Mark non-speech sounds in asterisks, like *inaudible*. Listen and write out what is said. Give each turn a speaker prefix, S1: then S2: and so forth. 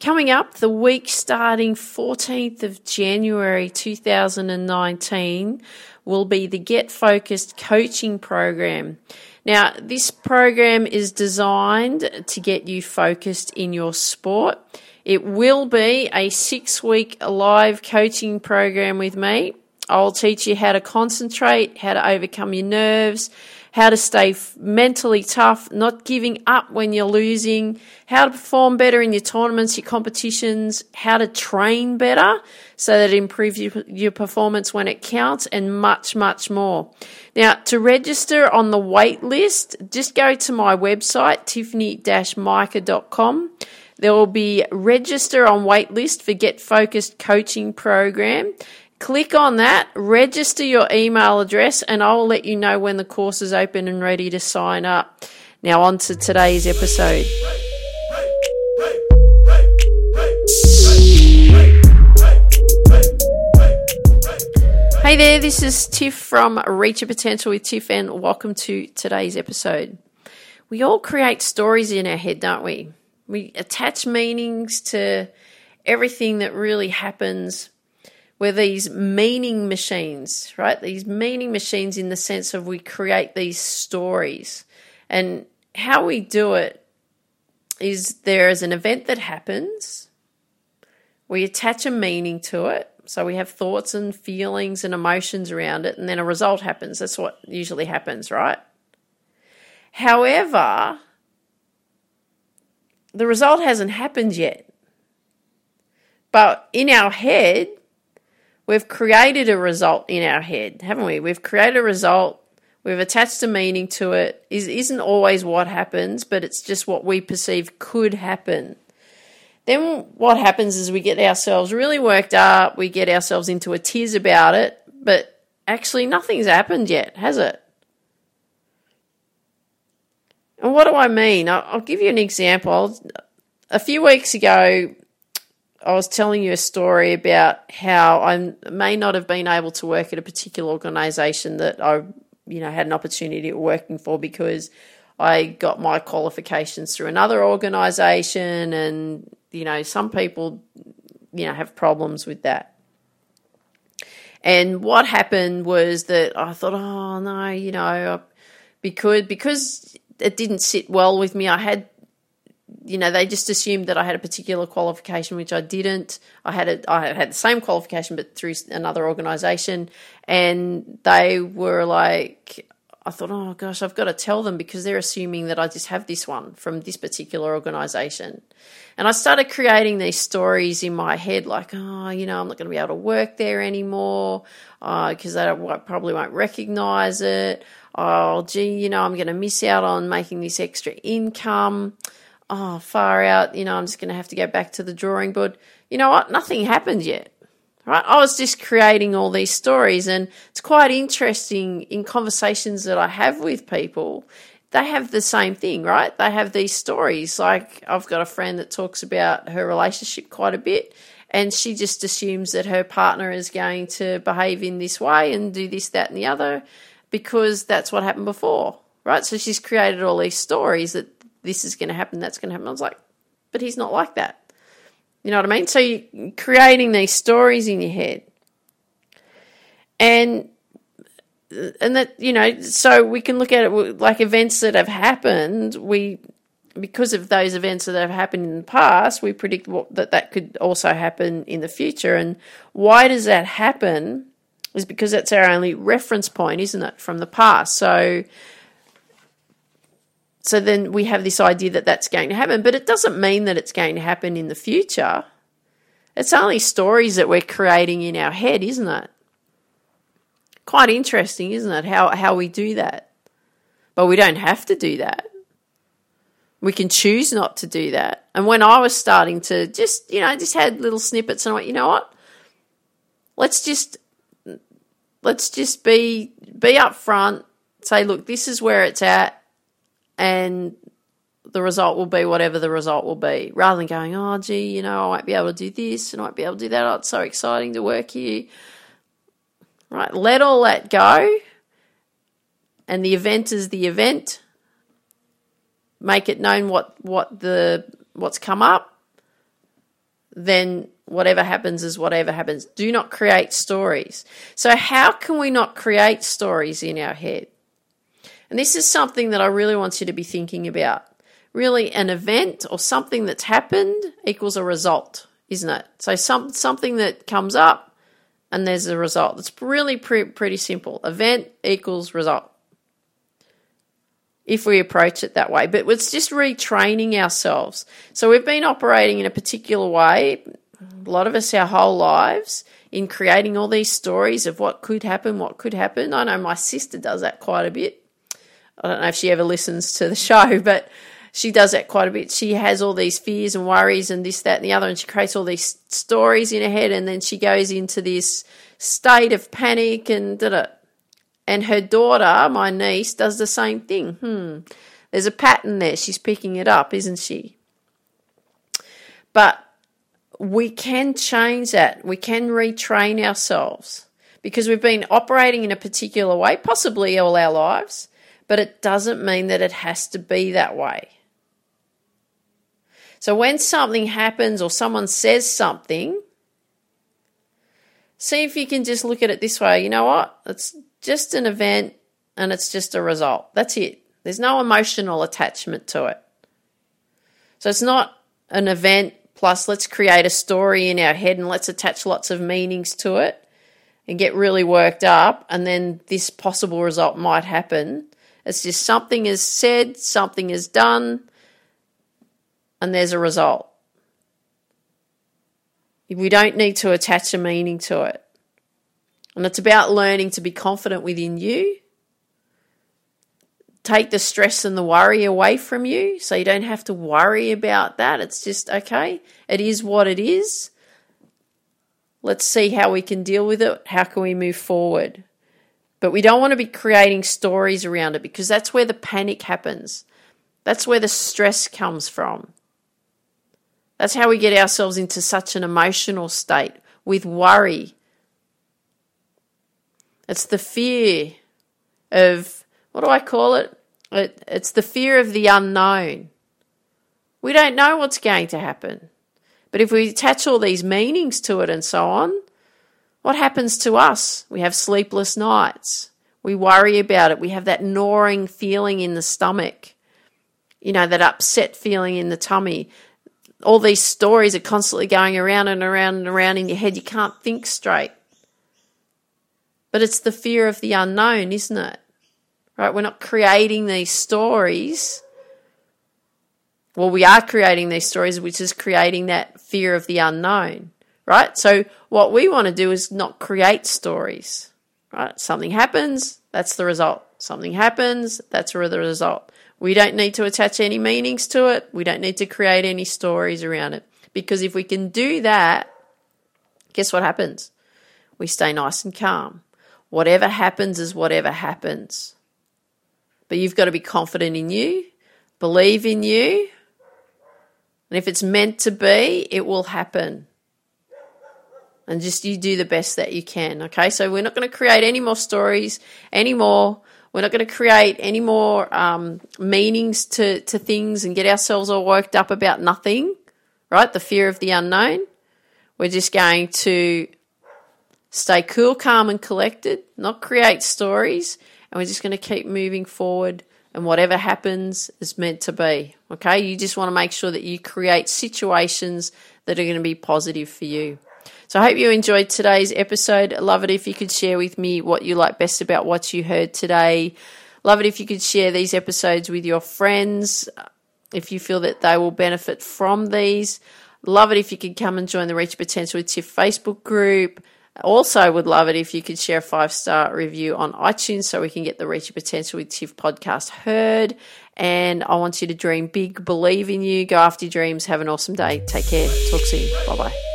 S1: Coming up, the week starting 14th of January 2019 will be the Get Focused coaching program. Now, this program is designed to get you focused in your sport. It will be a six week live coaching program with me. I'll teach you how to concentrate, how to overcome your nerves, how to stay mentally tough, not giving up when you're losing, how to perform better in your tournaments, your competitions, how to train better so that it improves your, your performance when it counts, and much, much more. Now, to register on the wait list, just go to my website, tiffany-mica.com. There will be register on waitlist for Get Focused coaching program. Click on that, register your email address, and I will let you know when the course is open and ready to sign up. Now, on to today's episode. Hey there, this is Tiff from Reach Your Potential with Tiff, and welcome to today's episode. We all create stories in our head, don't we? We attach meanings to everything that really happens. We're these meaning machines, right? These meaning machines in the sense of we create these stories. And how we do it is there is an event that happens, we attach a meaning to it. So we have thoughts and feelings and emotions around it, and then a result happens. That's what usually happens, right? However, the result hasn't happened yet. But in our head, we've created a result in our head, haven't we? We've created a result, we've attached a meaning to it. Isn't always what happens, but it's just what we perceive could happen. Then what happens is we get ourselves really worked up, we get ourselves into a tears about it, but actually nothing's happened yet, has it? And what do I mean? I'll give you an example. A few weeks ago, I was telling you a story about how I may not have been able to work at a particular organisation that I, you know, had an opportunity at working for because I got my qualifications through another organisation, and you know, some people, you know, have problems with that. And what happened was that I thought, oh no, you know, because because it didn't sit well with me. I had, you know, they just assumed that I had a particular qualification, which I didn't. I had a, I had the same qualification, but through another organisation, and they were like, I thought, oh gosh, I've got to tell them because they're assuming that I just have this one from this particular organisation. And I started creating these stories in my head, like, oh, you know, I'm not going to be able to work there anymore because uh, they probably won't recognise it oh, gee, you know, I'm going to miss out on making this extra income. Oh, far out, you know, I'm just going to have to go back to the drawing board. You know what? Nothing happened yet. Right? I was just creating all these stories, and it's quite interesting in conversations that I have with people. They have the same thing, right? They have these stories. Like, I've got a friend that talks about her relationship quite a bit, and she just assumes that her partner is going to behave in this way and do this, that, and the other because that's what happened before, right? So she's created all these stories that this is going to happen, that's going to happen. I was like, but he's not like that. You know what I mean? So you're creating these stories in your head. And and that you know so we can look at it like events that have happened we because of those events that have happened in the past we predict what, that that could also happen in the future and why does that happen is because that's our only reference point, isn't it, from the past? So, so then we have this idea that that's going to happen, but it doesn't mean that it's going to happen in the future. It's only stories that we're creating in our head, isn't it? Quite interesting, isn't it? How how we do that, but we don't have to do that. We can choose not to do that. And when I was starting to just, you know, just had little snippets, and I went, you know what? Let's just let's just be be upfront. Say, look, this is where it's at, and the result will be whatever the result will be. Rather than going, oh, gee, you know, I might be able to do this and I might be able to do that. Oh, it's so exciting to work here. Right, let all that go. And the event is the event. Make it known what what the what's come up. then whatever happens is whatever happens. Do not create stories. So, how can we not create stories in our head? And this is something that I really want you to be thinking about. Really, an event or something that's happened equals a result, isn't it? So, some, something that comes up and there's a result. It's really pre- pretty simple. Event equals result if we approach it that way. But it's just retraining ourselves. So we've been operating in a particular way, a lot of us our whole lives, in creating all these stories of what could happen, what could happen. I know my sister does that quite a bit. I don't know if she ever listens to the show, *laughs* but she does that quite a bit. She has all these fears and worries and this, that, and the other, and she creates all these stories in her head, and then she goes into this state of panic and da da. And her daughter, my niece, does the same thing. Hmm. There's a pattern there. She's picking it up, isn't she? But we can change that. We can retrain ourselves because we've been operating in a particular way, possibly all our lives, but it doesn't mean that it has to be that way. So when something happens or someone says something, see if you can just look at it this way. You know what? It's just an event and it's just a result. That's it. There's no emotional attachment to it. So it's not an event plus let's create a story in our head and let's attach lots of meanings to it and get really worked up and then this possible result might happen. It's just something is said, something is done, and there's a result. We don't need to attach a meaning to it. And it's about learning to be confident within you. Take the stress and the worry away from you so you don't have to worry about that. It's just, okay, it is what it is. Let's see how we can deal with it. How can we move forward? But we don't want to be creating stories around it because that's where the panic happens. That's where the stress comes from. That's how we get ourselves into such an emotional state with worry. It's the fear of, what do I call it? it? It's the fear of the unknown. We don't know what's going to happen. But if we attach all these meanings to it and so on, what happens to us? We have sleepless nights. We worry about it. We have that gnawing feeling in the stomach, you know, that upset feeling in the tummy all these stories are constantly going around and around and around in your head. You can't think straight. But it's the fear of the unknown, isn't it? Right? We're not creating these stories. Well, we are creating these stories, which is creating that fear of the unknown, right? So, what we want to do is not create stories, right? Something happens, that's the result. Something happens, that's the result. We don't need to attach any meanings to it. We don't need to create any stories around it. Because if we can do that, guess what happens? We stay nice and calm. Whatever happens is whatever happens. But you've got to be confident in you, believe in you, and if it's meant to be, it will happen. And just you do the best that you can. Okay, so we're not going to create any more stories anymore. We're not going to create any more um, meanings to, to things and get ourselves all worked up about nothing, right? The fear of the unknown. We're just going to stay cool, calm, and collected, not create stories, and we're just going to keep moving forward. And whatever happens is meant to be. Okay, you just want to make sure that you create situations that are going to be positive for you. So I hope you enjoyed today's episode. Love it if you could share with me what you like best about what you heard today. Love it if you could share these episodes with your friends uh, if you feel that they will benefit from these. Love it if you could come and join the Reach Potential with Tiff Facebook group. Also, would love it if you could share a five star review on iTunes so we can get the Reach Your Potential with Tiff podcast heard. And I want you to dream big, believe in you, go after your dreams. Have an awesome day. Take care. Talk soon. Bye bye.